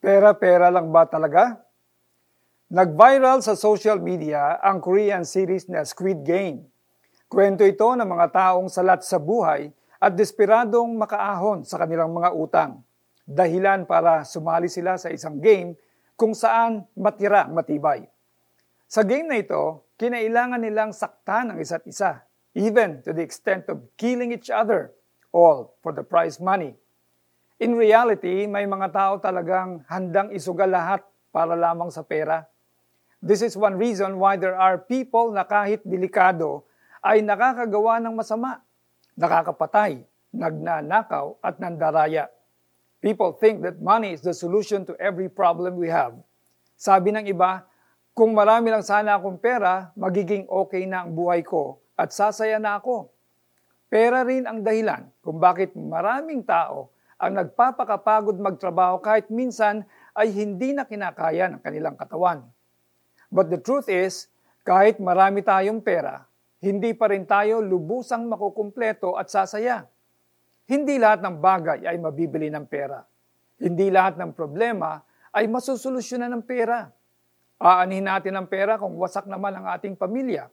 Pera-pera lang ba talaga? Nag-viral sa social media ang Korean series na Squid Game. Kwento ito ng mga taong salat sa buhay at desperadong makaahon sa kanilang mga utang. Dahilan para sumali sila sa isang game kung saan matira matibay. Sa game na ito, kinailangan nilang saktan ang isa't isa, even to the extent of killing each other, all for the prize money. In reality, may mga tao talagang handang isugal lahat para lamang sa pera. This is one reason why there are people na kahit delikado ay nakakagawa ng masama, nakakapatay, nagnanakaw at nandaraya. People think that money is the solution to every problem we have. Sabi ng iba, kung marami lang sana akong pera, magiging okay na ang buhay ko at sasaya na ako. Pera rin ang dahilan kung bakit maraming tao ang nagpapakapagod magtrabaho kahit minsan ay hindi na kinakaya ng kanilang katawan. But the truth is, kahit marami tayong pera, hindi pa rin tayo lubusang makukumpleto at sasaya. Hindi lahat ng bagay ay mabibili ng pera. Hindi lahat ng problema ay masusolusyonan ng pera. Aanhin natin ang pera kung wasak naman ang ating pamilya.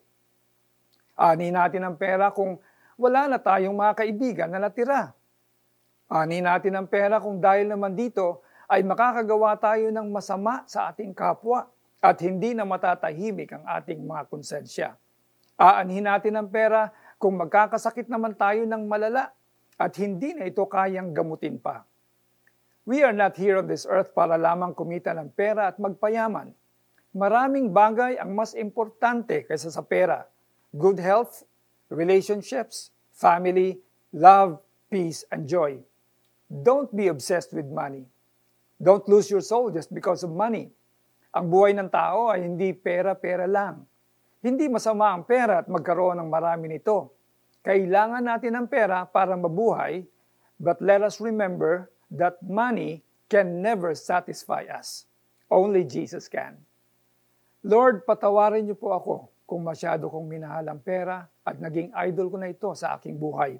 Aanhin natin ang pera kung wala na tayong mga kaibigan na natira. Ani natin ang pera kung dahil naman dito ay makakagawa tayo ng masama sa ating kapwa at hindi na matatahimik ang ating mga konsensya. Aanhin natin ang pera kung magkakasakit naman tayo ng malala at hindi na ito kayang gamutin pa. We are not here on this earth para lamang kumita ng pera at magpayaman. Maraming bagay ang mas importante kaysa sa pera. Good health, relationships, family, love, peace, and joy. Don't be obsessed with money. Don't lose your soul just because of money. Ang buhay ng tao ay hindi pera-pera lang. Hindi masama ang pera at magkaroon ng marami nito. Kailangan natin ng pera para mabuhay, but let us remember that money can never satisfy us. Only Jesus can. Lord, patawarin niyo po ako kung masyado kong minahal ang pera at naging idol ko na ito sa aking buhay.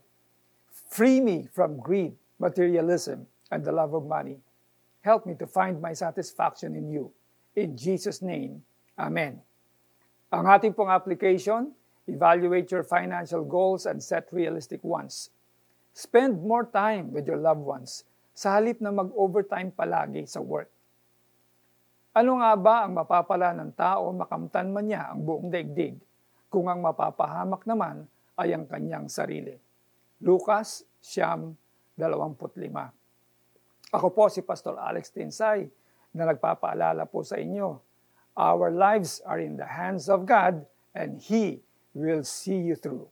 Free me from greed materialism, and the love of money. Help me to find my satisfaction in you. In Jesus' name, Amen. Ang ating pong application, evaluate your financial goals and set realistic ones. Spend more time with your loved ones sa halip na mag-overtime palagi sa work. Ano nga ba ang mapapala ng tao makamtan man niya ang buong daigdig kung ang mapapahamak naman ay ang kanyang sarili? Lucas Siyam 25. Ako po si Pastor Alex Tinsay na nagpapaalala po sa inyo, our lives are in the hands of God and He will see you through.